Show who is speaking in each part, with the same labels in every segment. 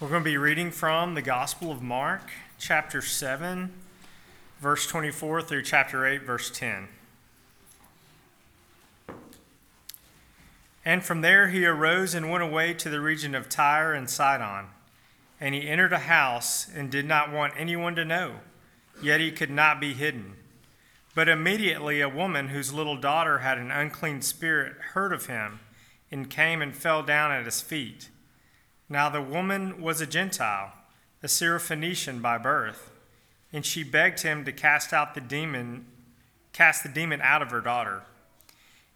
Speaker 1: We're going to be reading from the Gospel of Mark, chapter 7, verse 24 through chapter 8, verse 10. And from there he arose and went away to the region of Tyre and Sidon. And he entered a house and did not want anyone to know, yet he could not be hidden. But immediately a woman whose little daughter had an unclean spirit heard of him and came and fell down at his feet. Now the woman was a Gentile, a Syrophoenician by birth, and she begged him to cast out the demon, cast the demon out of her daughter.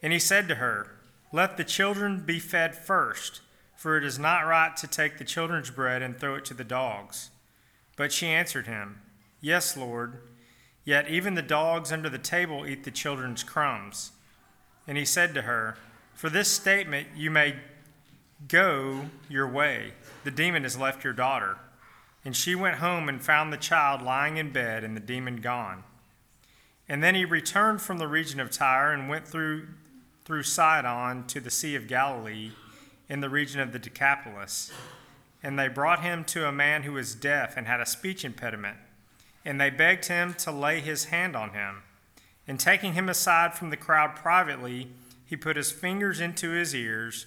Speaker 1: And he said to her, Let the children be fed first, for it is not right to take the children's bread and throw it to the dogs. But she answered him, Yes, Lord. Yet even the dogs under the table eat the children's crumbs. And he said to her, For this statement you may go your way. The demon has left your daughter. And she went home and found the child lying in bed and the demon gone. And then he returned from the region of Tyre and went through, through Sidon to the Sea of Galilee in the region of the Decapolis. And they brought him to a man who was deaf and had a speech impediment and they begged him to lay his hand on him. And taking him aside from the crowd privately, he put his fingers into his ears,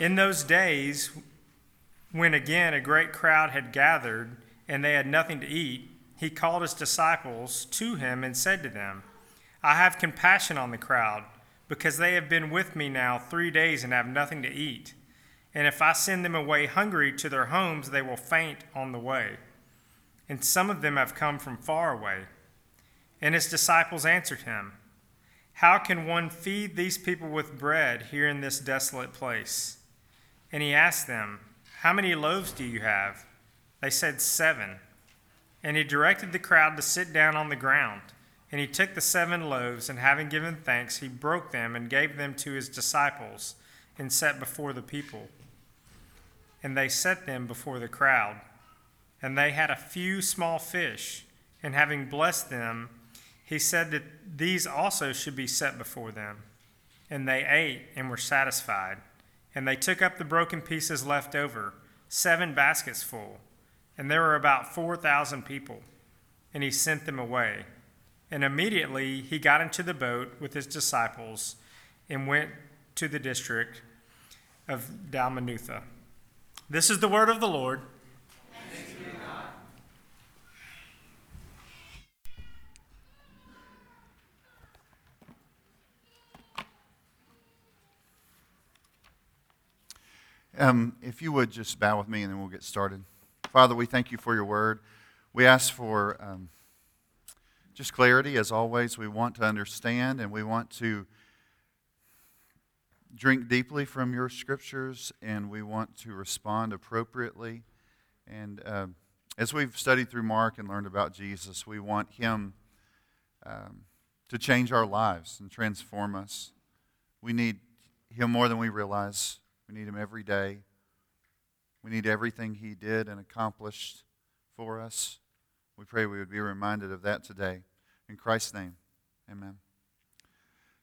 Speaker 1: In those days, when again a great crowd had gathered and they had nothing to eat, he called his disciples to him and said to them, I have compassion on the crowd, because they have been with me now three days and have nothing to eat. And if I send them away hungry to their homes, they will faint on the way and some of them have come from far away. And his disciples answered him, How can one feed these people with bread here in this desolate place? And he asked them, How many loaves do you have? They said, Seven. And he directed the crowd to sit down on the ground. And he took the seven loaves, and having given thanks, he broke them and gave them to his disciples and set before the people. And they set them before the crowd. And they had a few small fish, and having blessed them, he said that these also should be set before them. And they ate and were satisfied. And they took up the broken pieces left over, seven baskets full. And there were about 4,000 people. And he sent them away. And immediately he got into the boat with his disciples and went to the district of Dalmanutha. This is the word of the Lord.
Speaker 2: Um, if you would just bow with me and then we'll get started. Father, we thank you for your word. We ask for um, just clarity as always. We want to understand and we want to drink deeply from your scriptures and we want to respond appropriately. And uh, as we've studied through Mark and learned about Jesus, we want him um, to change our lives and transform us. We need him more than we realize. We need Him every day. We need everything He did and accomplished for us. We pray we would be reminded of that today. In Christ's name, amen.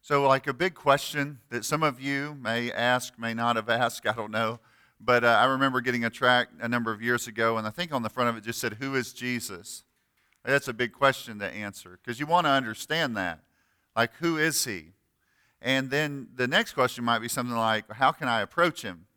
Speaker 2: So, like a big question that some of you may ask, may not have asked, I don't know. But uh, I remember getting a tract a number of years ago, and I think on the front of it just said, Who is Jesus? That's a big question to answer because you want to understand that. Like, who is he? And then the next question might be something like, how can I approach him?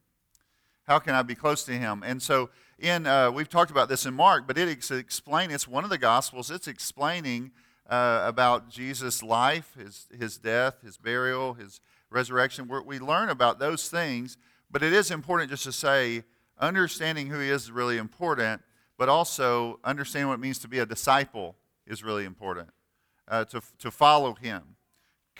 Speaker 2: How can I be close to him? And so, in uh, we've talked about this in Mark, but it's explaining. It's one of the Gospels. It's explaining uh, about Jesus' life, his his death, his burial, his resurrection. We're, we learn about those things, but it is important just to say understanding who he is is really important, but also understanding what it means to be a disciple is really important. Uh, to to follow him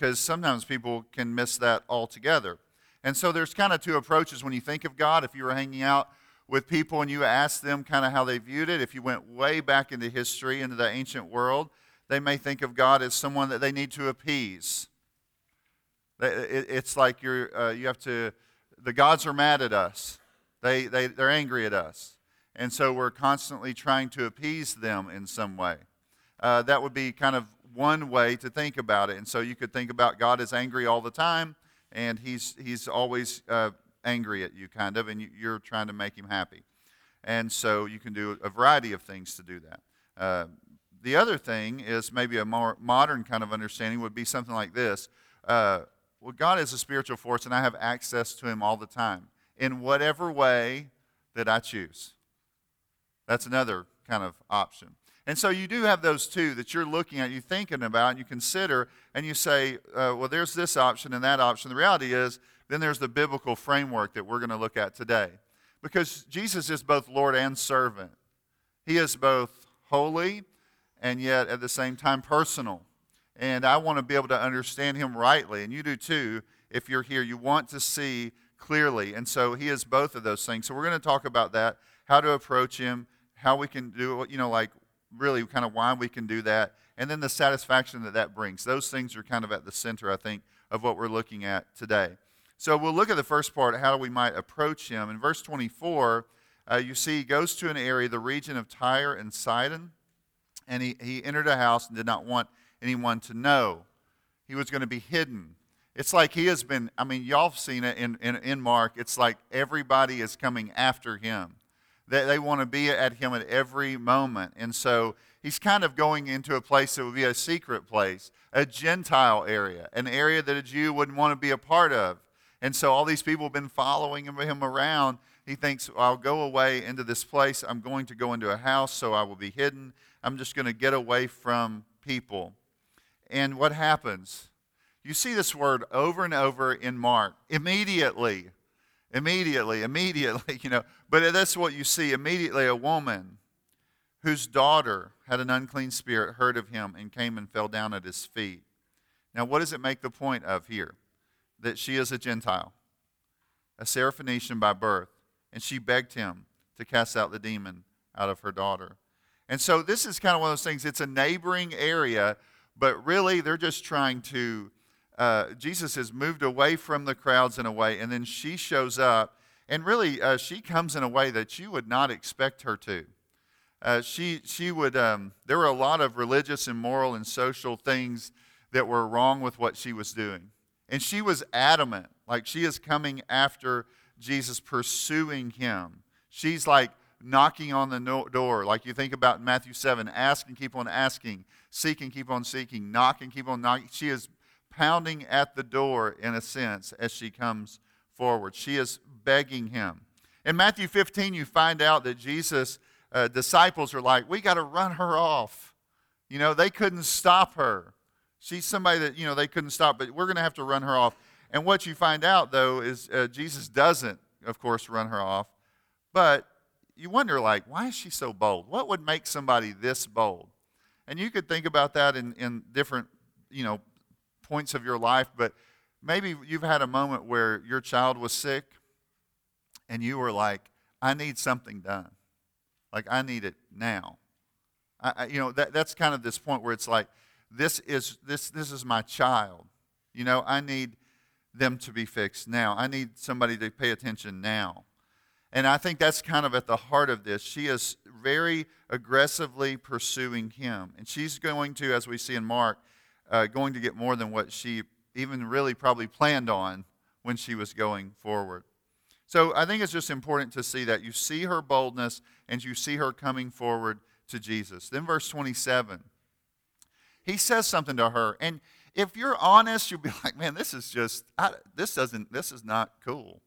Speaker 2: because sometimes people can miss that altogether. And so there's kind of two approaches when you think of God. If you were hanging out with people and you asked them kind of how they viewed it, if you went way back into history, into the ancient world, they may think of God as someone that they need to appease. It's like you're, uh, you have to, the gods are mad at us. They, they, they're angry at us. And so we're constantly trying to appease them in some way. Uh, that would be kind of one way to think about it. And so you could think about God as angry all the time, and he's, he's always uh, angry at you, kind of, and you, are trying to make him happy. And so you can do a variety of things to do that. Uh, the other thing is maybe a more modern kind of understanding would be something like this uh, Well, God is a spiritual force, and I have access to him all the time in whatever way that I choose. That's another kind of option. And so you do have those two that you're looking at, you're thinking about, and you consider, and you say, uh, well, there's this option and that option. The reality is then there's the biblical framework that we're going to look at today. Because Jesus is both Lord and servant. He is both holy and yet at the same time personal. And I want to be able to understand him rightly, and you do too if you're here. You want to see clearly. And so he is both of those things. So we're going to talk about that, how to approach him, how we can do you know, like really kind of why we can do that, and then the satisfaction that that brings. Those things are kind of at the center, I think, of what we're looking at today. So we'll look at the first part, how we might approach him. In verse 24, uh, you see he goes to an area, the region of Tyre and Sidon, and he, he entered a house and did not want anyone to know. He was going to be hidden. It's like he has been, I mean, y'all have seen it in, in, in Mark. It's like everybody is coming after him. They, they want to be at him at every moment. And so he's kind of going into a place that would be a secret place, a Gentile area, an area that a Jew wouldn't want to be a part of. And so all these people have been following him around. He thinks, I'll go away into this place. I'm going to go into a house, so I will be hidden. I'm just going to get away from people. And what happens? You see this word over and over in Mark. Immediately. Immediately, immediately, you know. But that's what you see. Immediately, a woman whose daughter had an unclean spirit heard of him and came and fell down at his feet. Now, what does it make the point of here? that she is a Gentile, a Syrophoenician by birth, and she begged him to cast out the demon out of her daughter. And so this is kind of one of those things, it's a neighboring area, but really they're just trying to. Uh, Jesus has moved away from the crowds in a way, and then she shows up, and really uh, she comes in a way that you would not expect her to. Uh, she, she would, um, there were a lot of religious and moral and social things that were wrong with what she was doing. And she was adamant, like she is coming after Jesus, pursuing him. She's like knocking on the door, like you think about Matthew 7 ask and keep on asking, seek and keep on seeking, knock and keep on knocking. She is pounding at the door, in a sense, as she comes forward. She is begging him. In Matthew 15, you find out that Jesus' uh, disciples are like, We got to run her off. You know, they couldn't stop her. She's somebody that, you know, they couldn't stop, but we're going to have to run her off. And what you find out, though, is uh, Jesus doesn't, of course, run her off. But you wonder, like, why is she so bold? What would make somebody this bold? And you could think about that in, in different, you know, points of your life, but maybe you've had a moment where your child was sick and you were like, I need something done. Like, I need it now. I, you know, that, that's kind of this point where it's like, this is this this is my child. You know i need them to be fixed now. I need somebody to pay attention now. And i think that's kind of at the heart of this. She is very aggressively pursuing him. And she's going to as we see in mark uh, going to get more than what she even really probably planned on when she was going forward so i think it's just important to see that you see her boldness and you see her coming forward to jesus then verse 27 he says something to her. And if you're honest, you'll be like, man, this is just, I, this doesn't, this is not cool.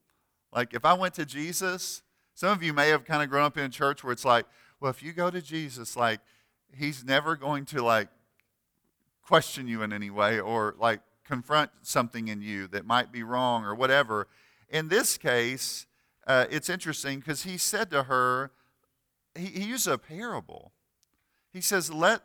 Speaker 2: Like if I went to Jesus, some of you may have kind of grown up in a church where it's like, well, if you go to Jesus, like he's never going to like question you in any way or like confront something in you that might be wrong or whatever. In this case, uh, it's interesting because he said to her, he, he used a parable. He says, Let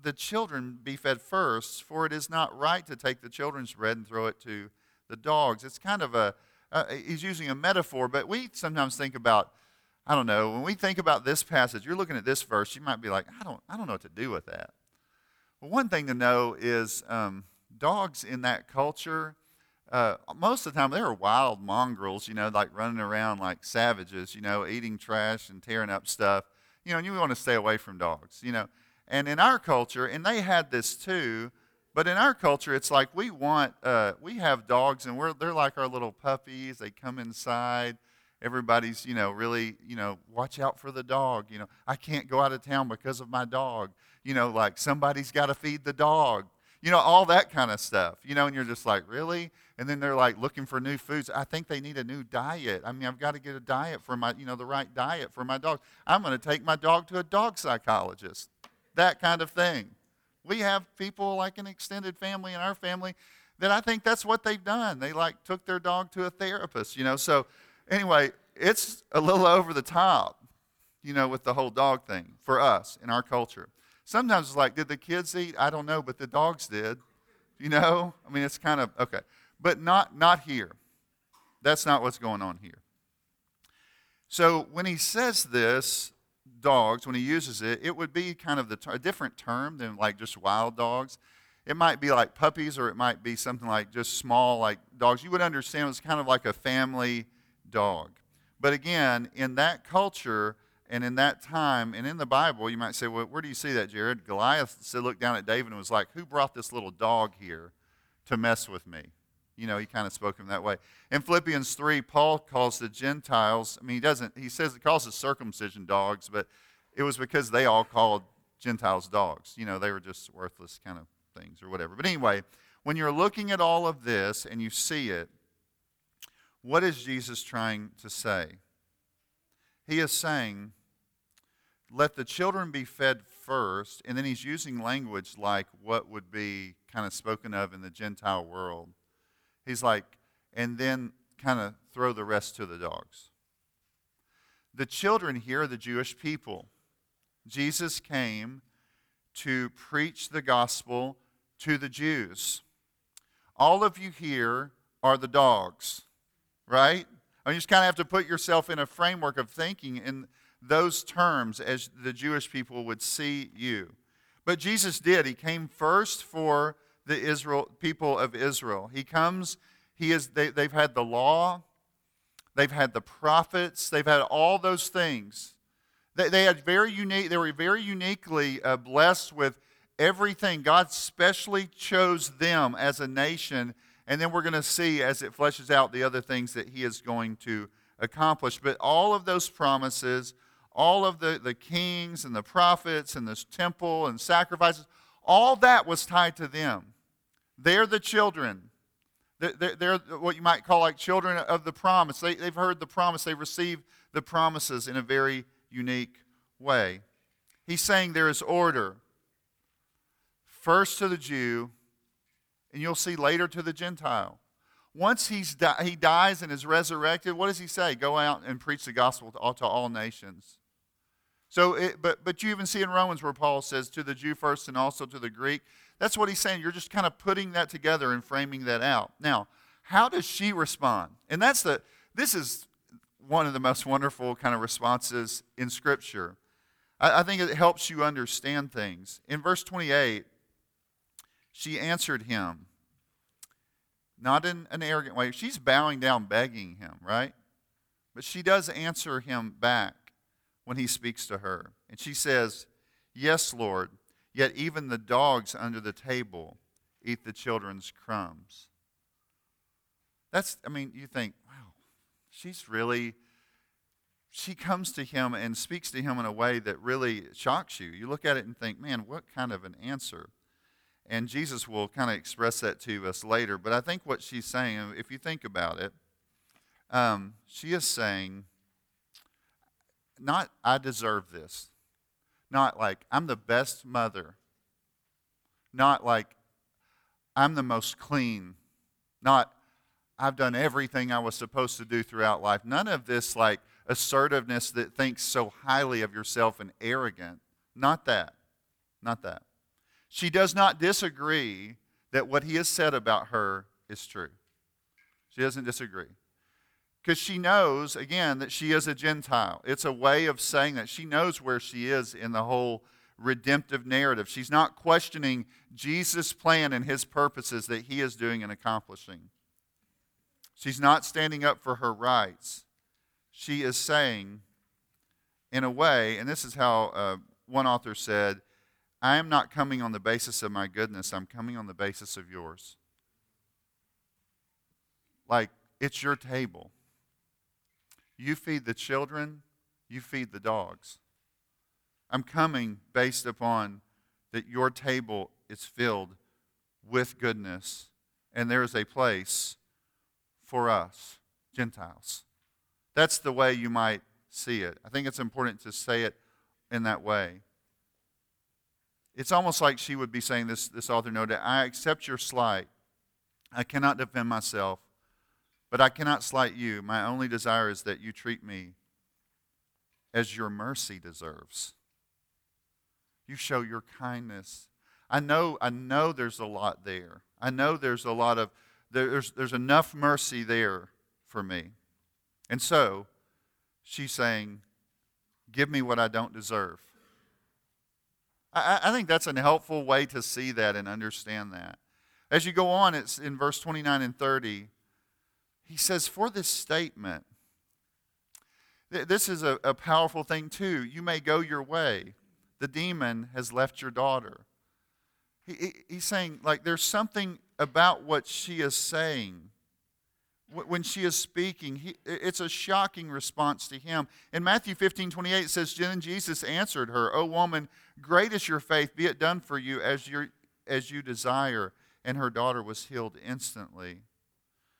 Speaker 2: the children be fed first, for it is not right to take the children's bread and throw it to the dogs. It's kind of a, uh, he's using a metaphor, but we sometimes think about I don't know. When we think about this passage, you're looking at this verse, you might be like, I don't, I don't know what to do with that. Well, one thing to know is um, dogs in that culture, uh, most of the time they were wild mongrels, you know, like running around like savages, you know, eating trash and tearing up stuff. You know, and you want to stay away from dogs, you know. And in our culture, and they had this too, but in our culture, it's like we want, uh, we have dogs and we're, they're like our little puppies. They come inside. Everybody's, you know, really, you know, watch out for the dog. You know, I can't go out of town because of my dog. You know, like somebody's got to feed the dog. You know, all that kind of stuff. You know, and you're just like, really? And then they're like looking for new foods. I think they need a new diet. I mean, I've got to get a diet for my, you know, the right diet for my dog. I'm going to take my dog to a dog psychologist. That kind of thing. We have people like an extended family in our family that I think that's what they've done. They like took their dog to a therapist, you know. So anyway, it's a little over the top, you know, with the whole dog thing for us in our culture. Sometimes it's like, did the kids eat? I don't know, but the dogs did. You know? I mean, it's kind of okay. But not not here. That's not what's going on here. So when he says this, dogs, when he uses it, it would be kind of the, a different term than like just wild dogs. It might be like puppies, or it might be something like just small, like dogs. You would understand it's kind of like a family dog. But again, in that culture and in that time and in the Bible, you might say, well, where do you see that, Jared? Goliath said, looked down at David and was like, who brought this little dog here to mess with me? You know, he kind of spoke him that way. In Philippians 3, Paul calls the Gentiles, I mean, he doesn't, he says, he calls the circumcision dogs, but it was because they all called Gentiles dogs. You know, they were just worthless kind of things or whatever. But anyway, when you're looking at all of this and you see it, what is Jesus trying to say? He is saying, let the children be fed first, and then he's using language like what would be kind of spoken of in the Gentile world. He's like, and then kind of throw the rest to the dogs. The children here are the Jewish people. Jesus came to preach the gospel to the Jews. All of you here are the dogs right? I mean, you just kind of have to put yourself in a framework of thinking in those terms as the Jewish people would see you. But Jesus did. He came first for the Israel people of Israel. He comes, he is they, they've had the law, they've had the prophets, they've had all those things. They, they had very unique, they were very uniquely uh, blessed with everything. God specially chose them as a nation and then we're going to see as it fleshes out the other things that he is going to accomplish. But all of those promises, all of the, the kings and the prophets and this temple and sacrifices, all that was tied to them. They're the children. They're, what you might call like children of the promise. They, they've heard the promise, they've received the promises in a very unique way. He's saying there is order. First to the Jew, and you'll see later to the Gentile. Once he's di- he dies and is resurrected, what does he say? Go out and preach the gospel to all, to all nations. So, it, but, but you even see in Romans where Paul says to the Jew first and also to the Greek. That's what he's saying. You're just kind of putting that together and framing that out. Now, how does she respond? And that's the, this is one of the most wonderful kind of responses in Scripture. I, I think it helps you understand things. In verse 28, she answered him, not in an arrogant way. She's bowing down, begging him, right? But she does answer him back when he speaks to her. And she says, Yes, Lord, yet even the dogs under the table eat the children's crumbs. That's, I mean, you think, wow, she's really, she comes to him and speaks to him in a way that really shocks you. You look at it and think, man, what kind of an answer? And Jesus will kind of express that to us later. But I think what she's saying, if you think about it, um, she is saying, not, I deserve this. Not like, I'm the best mother. Not like, I'm the most clean. Not, I've done everything I was supposed to do throughout life. None of this, like, assertiveness that thinks so highly of yourself and arrogant. Not that. Not that. She does not disagree that what he has said about her is true. She doesn't disagree. because she knows, again, that she is a Gentile. It's a way of saying that she knows where she is in the whole redemptive narrative. She's not questioning Jesus' plan and his purposes that he is doing and accomplishing. She's not standing up for her rights. She is saying, in a way, and this is how uh, one author said, I am not coming on the basis of my goodness, I'm coming on the basis of yours. Like, it's your table. You feed the children, you feed the dogs. I'm coming based upon that your table is filled with goodness, and there is a place for us, Gentiles. That's the way you might see it. I think it's important to say it in that way. It's almost like she would be saying this, this author noted, I accept your slight. I cannot defend myself. But I cannot slight you. My only desire is that you treat me as your mercy deserves. You show your kindness. I know, I know there's a lot there. I know there's a lot of, there's, there's enough mercy there for me. And so, she's saying, Give me what I don't deserve. I, I think that's a helpful way to see that and understand that. As you go on, it's in verse 29 and 30 he says, for this statement, this is a, a powerful thing too. You may go your way. The demon has left your daughter. He, he, he's saying, like, there's something about what she is saying. When she is speaking, he, it's a shocking response to him. In Matthew 15 28, it says, Then Jesus answered her, O woman, great is your faith, be it done for you as, you as you desire. And her daughter was healed instantly.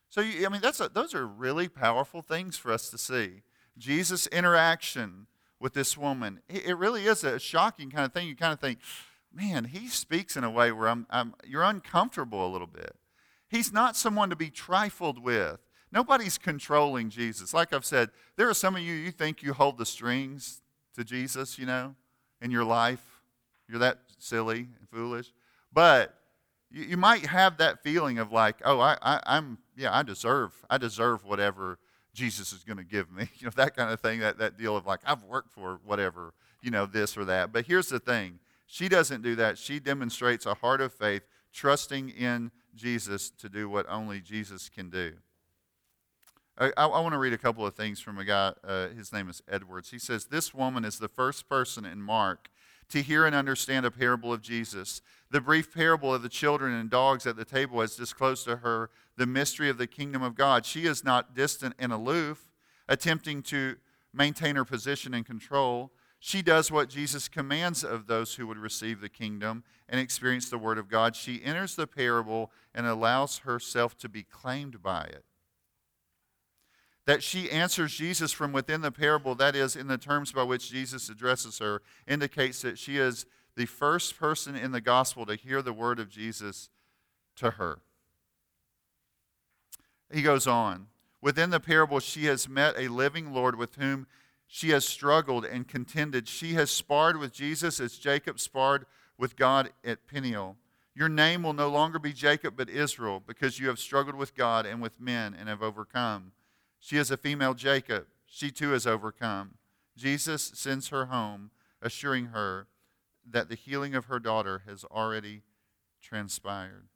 Speaker 2: So, you, I mean, that's a, those are really powerful things for us to see. Jesus' interaction with this woman, it really is a shocking kind of thing. You kind of think, man, he speaks in a way where I'm, I'm, you're uncomfortable a little bit. He's not someone to be trifled with. Nobody's controlling Jesus. Like I've said, there are some of you, you think you hold the strings to Jesus, you know, in your life. You're that silly and foolish. But you, you might have that feeling of like, oh, I, I, I'm, yeah, I deserve, I deserve whatever Jesus is going to give me. You know, that kind of thing, that, that deal of like, I've worked for whatever, you know, this or that. But here's the thing she doesn't do that. She demonstrates a heart of faith, trusting in Jesus to do what only Jesus can do. I, I, want to read a couple of things from a guy, uh, his name is Edwards. He says, This woman is the first person in Mark to hear and understand a parable of Jesus. The brief parable of the children and dogs at the table has disclosed to her the mystery of the kingdom of God. She is not distant and aloof, attempting to maintain her position and control. She does what Jesus commands of those who would receive the kingdom and experience the word of God. She enters the parable and allows herself to be claimed by it that she answers Jesus from within the parable, that is, in the terms by which Jesus addresses her, indicates that she is the first person in the gospel to hear the word of Jesus to her. He goes on. Within the parable, she has met a living Lord with whom she has struggled and contended. She has sparred with Jesus as Jacob sparred with God at Peniel. Your name will no longer be Jacob, but Israel, because you have struggled with God and with men and have overcome. She is a female Jacob. She too has overcome. Jesus sends her home, assuring her that the healing of her daughter has already transpired.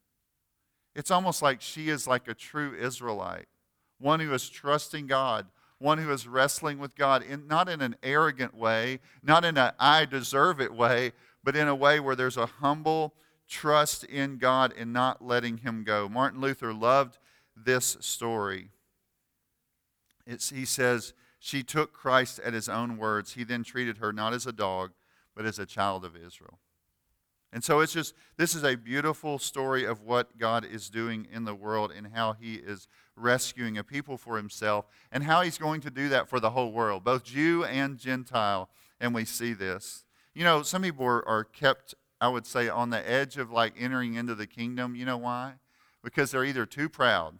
Speaker 2: It's almost like she is like a true Israelite, one who is trusting God, one who is wrestling with God, in, not in an arrogant way, not in a I deserve it way, but in a way where there's a humble trust in God and not letting Him go. Martin Luther loved this story. It's, he says, She took Christ at his own words. He then treated her not as a dog, but as a child of Israel. And so it's just, this is a beautiful story of what God is doing in the world and how he is rescuing a people for himself and how he's going to do that for the whole world, both Jew and Gentile. And we see this. You know, some people are, are kept, I would say, on the edge of like entering into the kingdom. You know why? Because they're either too proud,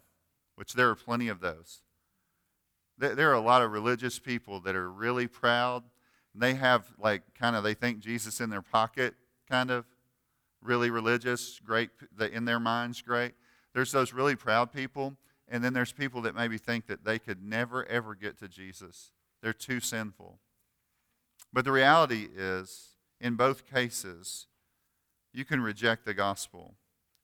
Speaker 2: which there are plenty of those, there are a lot of religious people that are really proud. They have, like, kind of, they think Jesus in their pocket, kind of, really religious, great, in their minds, great. There's those really proud people, and then there's people that maybe think that they could never, ever get to Jesus. They're too sinful. But the reality is, in both cases, you can reject the gospel.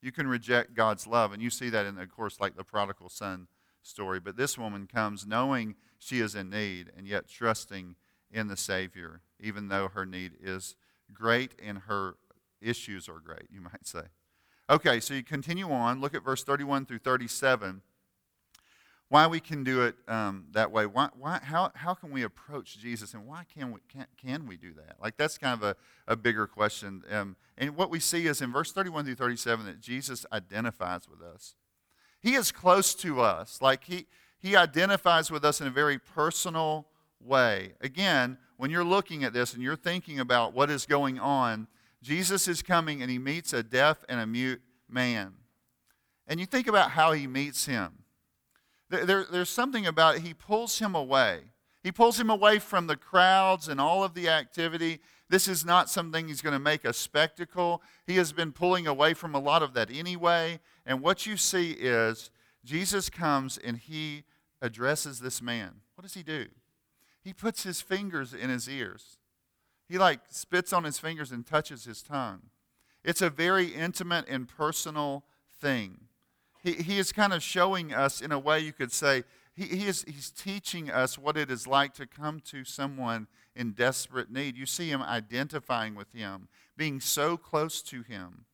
Speaker 2: You can reject God's love. And you see that in, of course, like the prodigal son story. But this woman comes knowing she is in need and yet trusting in the Savior, even though her need is great and her issues are great, you might say. Okay, so you continue on. Look at verse 31 through 37 why we can do it um, that way. Why, why, how, how can we approach Jesus and why can we, can, can we do that? Like, that's kind of a, a bigger question. Um, and what we see is in verse 31 through 37 that Jesus identifies with us. He is close to us. Like, he, he identifies with us in a very personal way. Again, when you're looking at this and you're thinking about what is going on, Jesus is coming and he meets a deaf and a mute man. And you think about how he meets him. There, there's something about it. He pulls him away. He pulls him away from the crowds and all of the activity. This is not something he's going to make a spectacle. He has been pulling away from a lot of that anyway. And what you see is Jesus comes and he addresses this man. What does he do? He puts his fingers in his ears. He like spits on his fingers and touches his tongue. It's a very intimate and personal thing he, he is kind of showing us, in a way you could say, he, he is, he's teaching us what it is like to come to someone in desperate need. You see him identifying with him, being so close to him.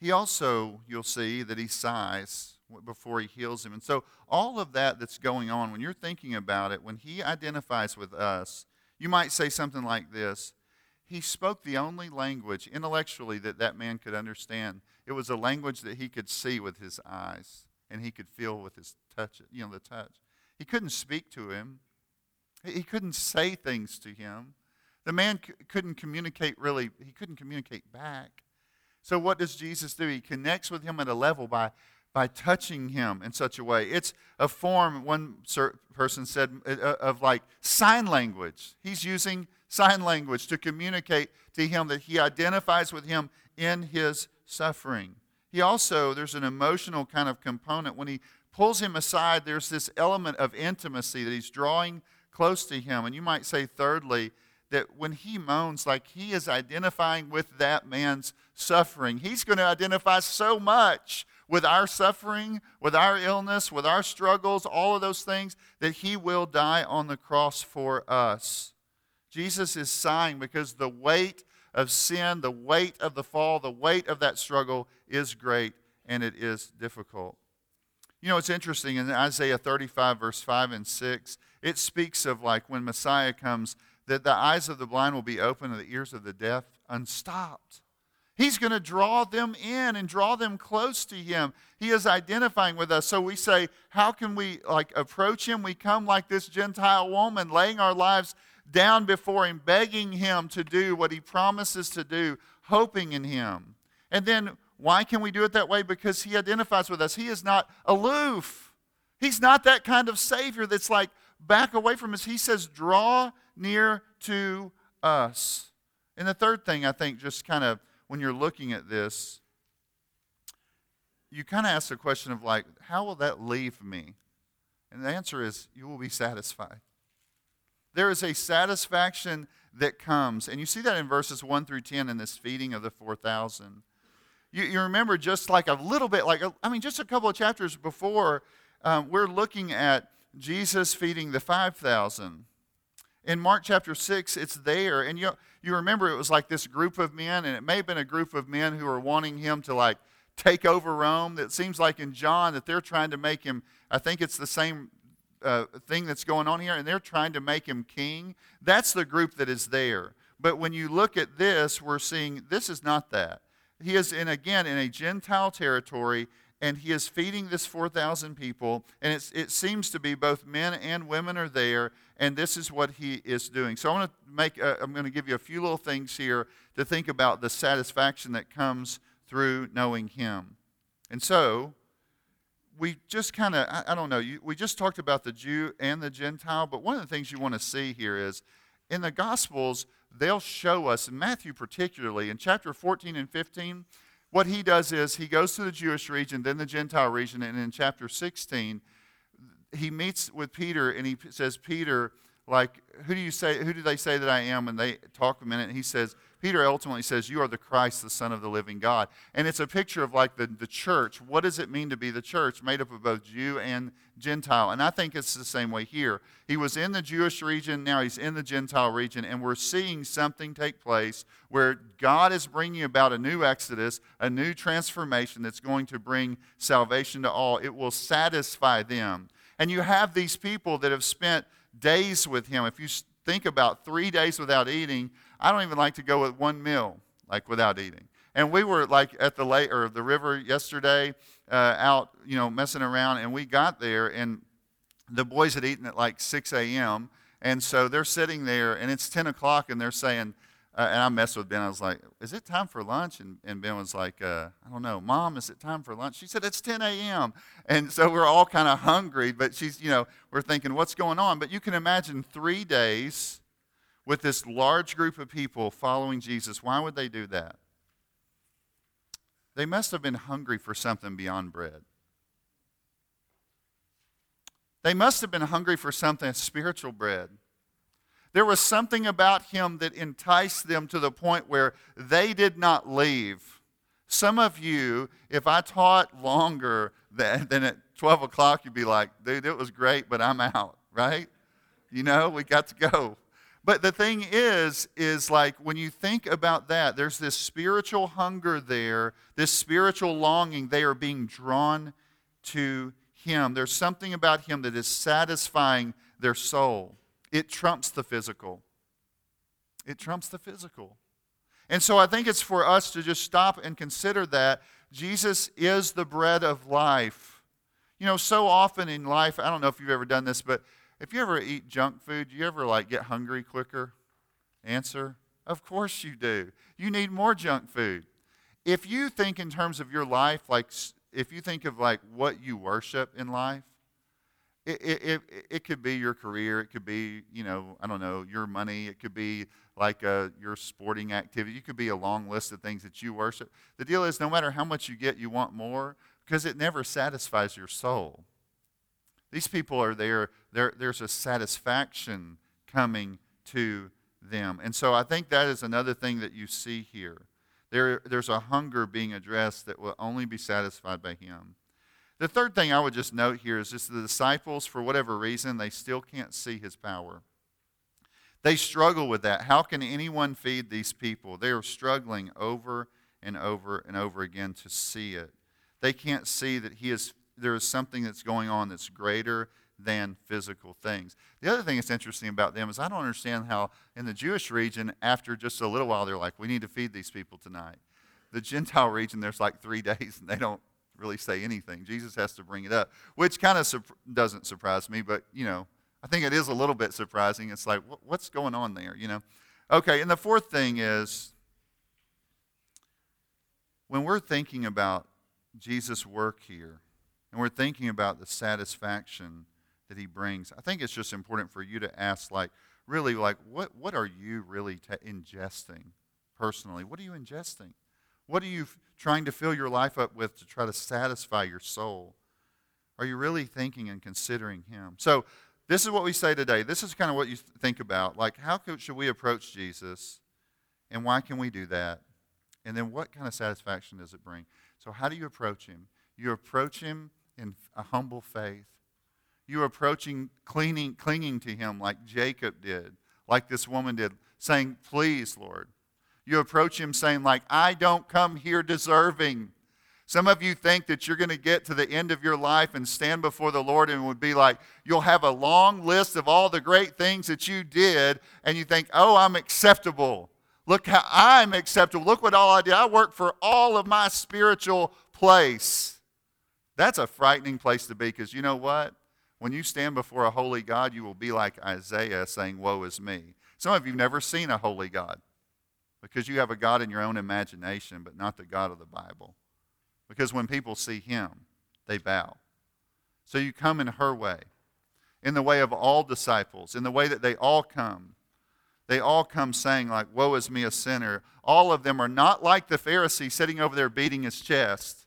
Speaker 2: He also, you'll see that he sighs before he heals him. And so, all of that that's going on, when you're thinking about it, when he identifies with us, you might say something like this he spoke the only language intellectually that that man could understand. It was a language that he could see with his eyes and he could feel with his touch, you know, the touch. He couldn't speak to him. He couldn't say things to him. The man c- couldn't communicate really, he couldn't communicate back. So what does Jesus do? He connects with him at a level by by touching him in such a way. It's a form, one person said, uh, uh, of like sign language. He's using sign language to communicate to him that he identifies with him in his suffering. He also, there's an emotional kind of component. When he pulls him aside, there's this element of intimacy that he's drawing close to him. And you might say, thirdly, that when he moans, like he is identifying with that man's suffering, he's going to identify so much with our suffering, with our illness, with our struggles, all of those things, that he will die on the cross for us. Jesus is sighing because the weight of sin, the weight of the fall, the weight of that struggle is great and it is difficult. You know, it's interesting in Isaiah 35, verse 5 and 6, it speaks of like when Messiah comes, that the eyes of the blind will be open and the ears of the deaf unstopped. He's going to draw them in and draw them close to him. He is identifying with us. So we say, how can we like approach him? We come like this Gentile woman, laying our lives down before him, begging him to do what he promises to do, hoping in him. And then why can we do it that way? Because he identifies with us. He is not aloof. He's not that kind of Savior that's like back away from us. He says, draw near to us. And the third thing, I think, just kind of when you're looking at this, you kind of ask the question of like, how will that leave me? And the answer is, you will be satisfied. There is a satisfaction that comes. And you see that in verses 1 through 10 in this feeding of the 4,000. You, you remember just like a little bit, like, I mean, just a couple of chapters before, um, we're looking at Jesus feeding the 5,000. In Mark chapter 6, it's there. And you, you remember it was like this group of men, and it may have been a group of men who were wanting him to like take over Rome. It seems like in John that they're trying to make him, I think it's the same uh, thing that's going on here, and they're trying to make him king. That's the group that is there. But when you look at this, we're seeing this is not that. He is in again in a Gentile territory, and he is feeding this 4,000 people, and it seems to be both men and women are there, and this is what he is doing. So I want to make a, I'm going to give you a few little things here to think about the satisfaction that comes through knowing him. And so we just kind of, I, I, don't know, you, we just talked about the Jew and the Gentile, but one of the things you want to see here is in the Gospels, they'll show us, in Matthew particularly, in chapter 14 and 15, what he does is he goes to the Jewish region, then the Gentile region, and in chapter 16, he meets with Peter and he says, Peter, like, who do you say, who do they say that I am? And they talk a minute, and he says, Peter ultimately says, You are the Christ, the Son of the living God. And it's a picture of like the, the church. What does it mean to be the church? Made up of both Jew and Gentile. And I think it's the same way here. He was in the Jewish region, now he's in the Gentile region, and we're seeing something take place where God is bringing about a new exodus, a new transformation that's going to bring salvation to all. It will satisfy them. And you have these people that have spent days with him. If you think about three days without eating, I don't even like to go with one meal, like without eating. And we were like at the lake or the river yesterday, uh, out, you know, messing around, and we got there, and the boys had eaten at like 6 a.m. And so they're sitting there, and it's 10 o'clock, and they're saying, uh, and I messed with Ben. I was like, "Is it time for lunch?" And, and Ben was like, uh, "I don't know, Mom. Is it time for lunch?" She said, "It's 10 a.m." And so we're all kind of hungry, but she's, you know, we're thinking, "What's going on?" But you can imagine three days with this large group of people following Jesus, why would they do that? They must have been hungry for something beyond bread. They must have been hungry for something spiritual bread. There was something about him that enticed them to the point where they did not leave. Some of you, if I taught longer than, than at 12 o'clock, you'd be like, dude, it was great, but I'm out, right? You know, we got to go. But the thing is, is like when you think about that, there's this spiritual hunger there, this spiritual longing. They are being drawn to Him. There's something about Him that is satisfying their soul. It trumps the physical. It trumps the physical. And so I think it's for us to just stop and consider that Jesus is the bread of life. You know, so often in life, I don't know if you've ever done this, but if you ever eat junk food, do you ever like get hungry quicker? Answer: Of course you do. You need more junk food. If you think in terms of your life, like if you think of like what you worship in life, it, it, it, it could be your career. It could be, you know, I don't know, your money. It could be like a, uh, your sporting activity. It could be a long list of things that you worship. The deal is, no matter how much you get, you want more because it never satisfies your soul. These people are there, there there's a satisfaction coming to them. And so I think that is another thing that you see here. There, there's a hunger being addressed that will only be satisfied by Him. The third thing I would just note here is just the disciples, for whatever reason, they still can't see His power. They struggle with that. How can anyone feed these people? They are struggling over and over and over again to see it. They can't see that He is there is something that's going on that's greater than physical things. The other thing that's interesting about them is I don't understand how in the Jewish region, after just a little while, they're like, we need to feed these people tonight. The Gentile region, there's like three days and they don't really say anything. Jesus has to bring it up, which kind of su- doesn't surprise me, but you know, I think it is a little bit surprising. It's like, what's going on there, you know? Okay, and the fourth thing is when we're thinking about Jesus' work here, and we're thinking about the satisfaction that he brings, I think it's just important for you to ask, like, really, like, what, what are you really t- ingesting personally? What are you ingesting? What are you f- trying to fill your life up with to try to satisfy your soul? Are you really thinking and considering him? So, this is what we say today. This is kind of what you think about. Like, how could, should we approach Jesus? And why can we do that? And then what kind of satisfaction does it bring? So, how do you approach him? You approach him in a humble faith. You approaching, cleaning, clinging to him like Jacob did, like this woman did, saying, Please, Lord. You approach him saying, like, I don't come here deserving. Some of you think that you're going to get to the end of your life and stand before the Lord and would be like, you'll have a long list of all the great things that you did, and you think, oh, I'm acceptable. Look how I'm acceptable. Look what all I did. I worked for all of my spiritual place. That's a frightening place to be because you know what? When you stand before a holy God, you will be like Isaiah saying, Woe is me. Some of you have never seen a holy God because you have a God in your own imagination, but not the God of the Bible. Because when people see him, they bow. So you come in her way, in the way of all disciples, in the way that they all come. They all come saying, like, Woe is me, a sinner. All of them are not like the Pharisee sitting over there beating his chest,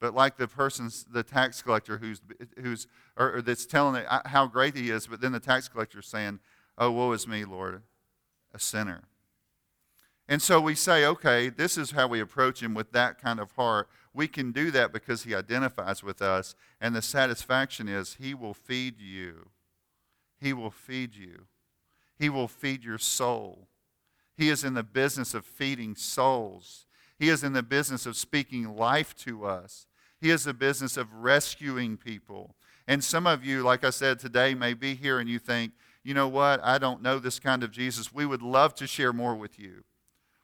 Speaker 2: but like the person, the tax collector who's, who's or, or that's telling how great he is, but then the tax collector is saying, Oh, woe is me, Lord, a sinner. And so we say, okay, this is how we approach him with that kind of heart. We can do that because he identifies with us, and the satisfaction is he will feed you. He will feed you. He will feed your soul. He is in the business of feeding souls. He is in the business of speaking life to us. He is the business of rescuing people. And some of you, like I said today, may be here and you think, you know what, I don't know this kind of Jesus. We would love to share more with you.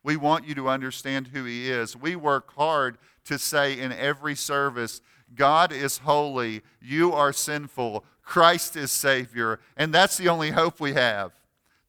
Speaker 2: We want you to understand who He is. We work hard to say in every service, God is holy, you are sinful, Christ is Savior, and that's the only hope we have.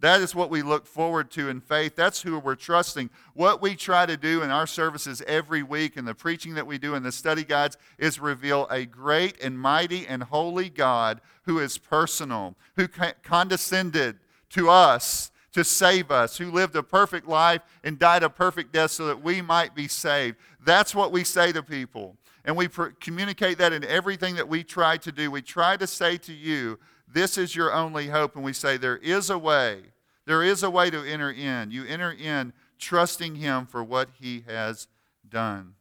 Speaker 2: That is what we look forward to in faith. That's who we're trusting. What we try to do in our services every week and the preaching that we do in the study guides is reveal a great and mighty and holy God who is personal, who condescended to us to save us, who lived a perfect life and died a perfect death so that we might be saved. That's what we say to people. And we pr- communicate that in everything that we try to do. We try to say to you, this is your only hope. And we say, there is a way. There is a way to enter in. You enter in trusting Him for what He has done.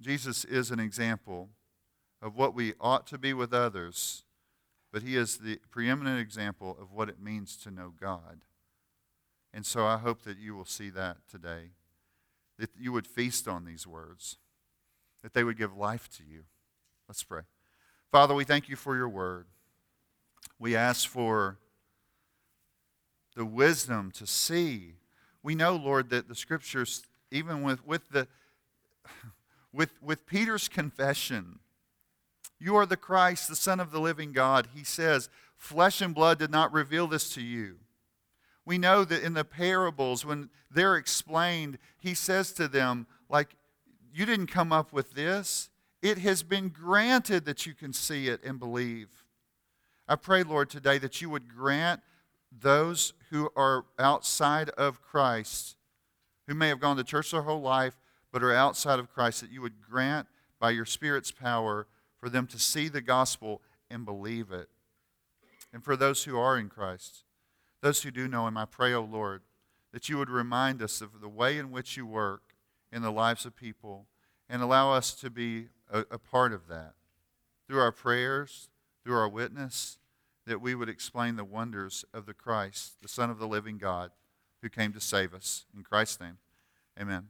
Speaker 2: Jesus is an example of what we ought to be with others but he is the preeminent example of what it means to know God. And so I hope that you will see that today, that you would feast on these words, that they would give life to you. Let's pray. Father, we thank you for your word. We ask for the wisdom to see. We know, Lord, that the scriptures, even with, with, the, with, with Peter's confession, you are the Christ, the Son of the living God. He says, Flesh and blood did not reveal this to you. We know that in the parables, when they're explained, he says to them, like, you didn't come up with this. It has been granted that you can see it and believe. I pray, Lord, today that you would grant those who are outside of Christ, who may have gone to church their whole life but are outside of Christ, that you would grant by your Spirit's power for them to see the gospel and believe it. And for those who are in Christ, those who do know Him, I pray, O oh Lord, that you would remind us of the way in which you work in the lives of people and allow us to be a, a part of that. Through our prayers, through our witness, that we would explain the wonders of the Christ, the Son of the living God, who came to save us. In Christ's name, amen.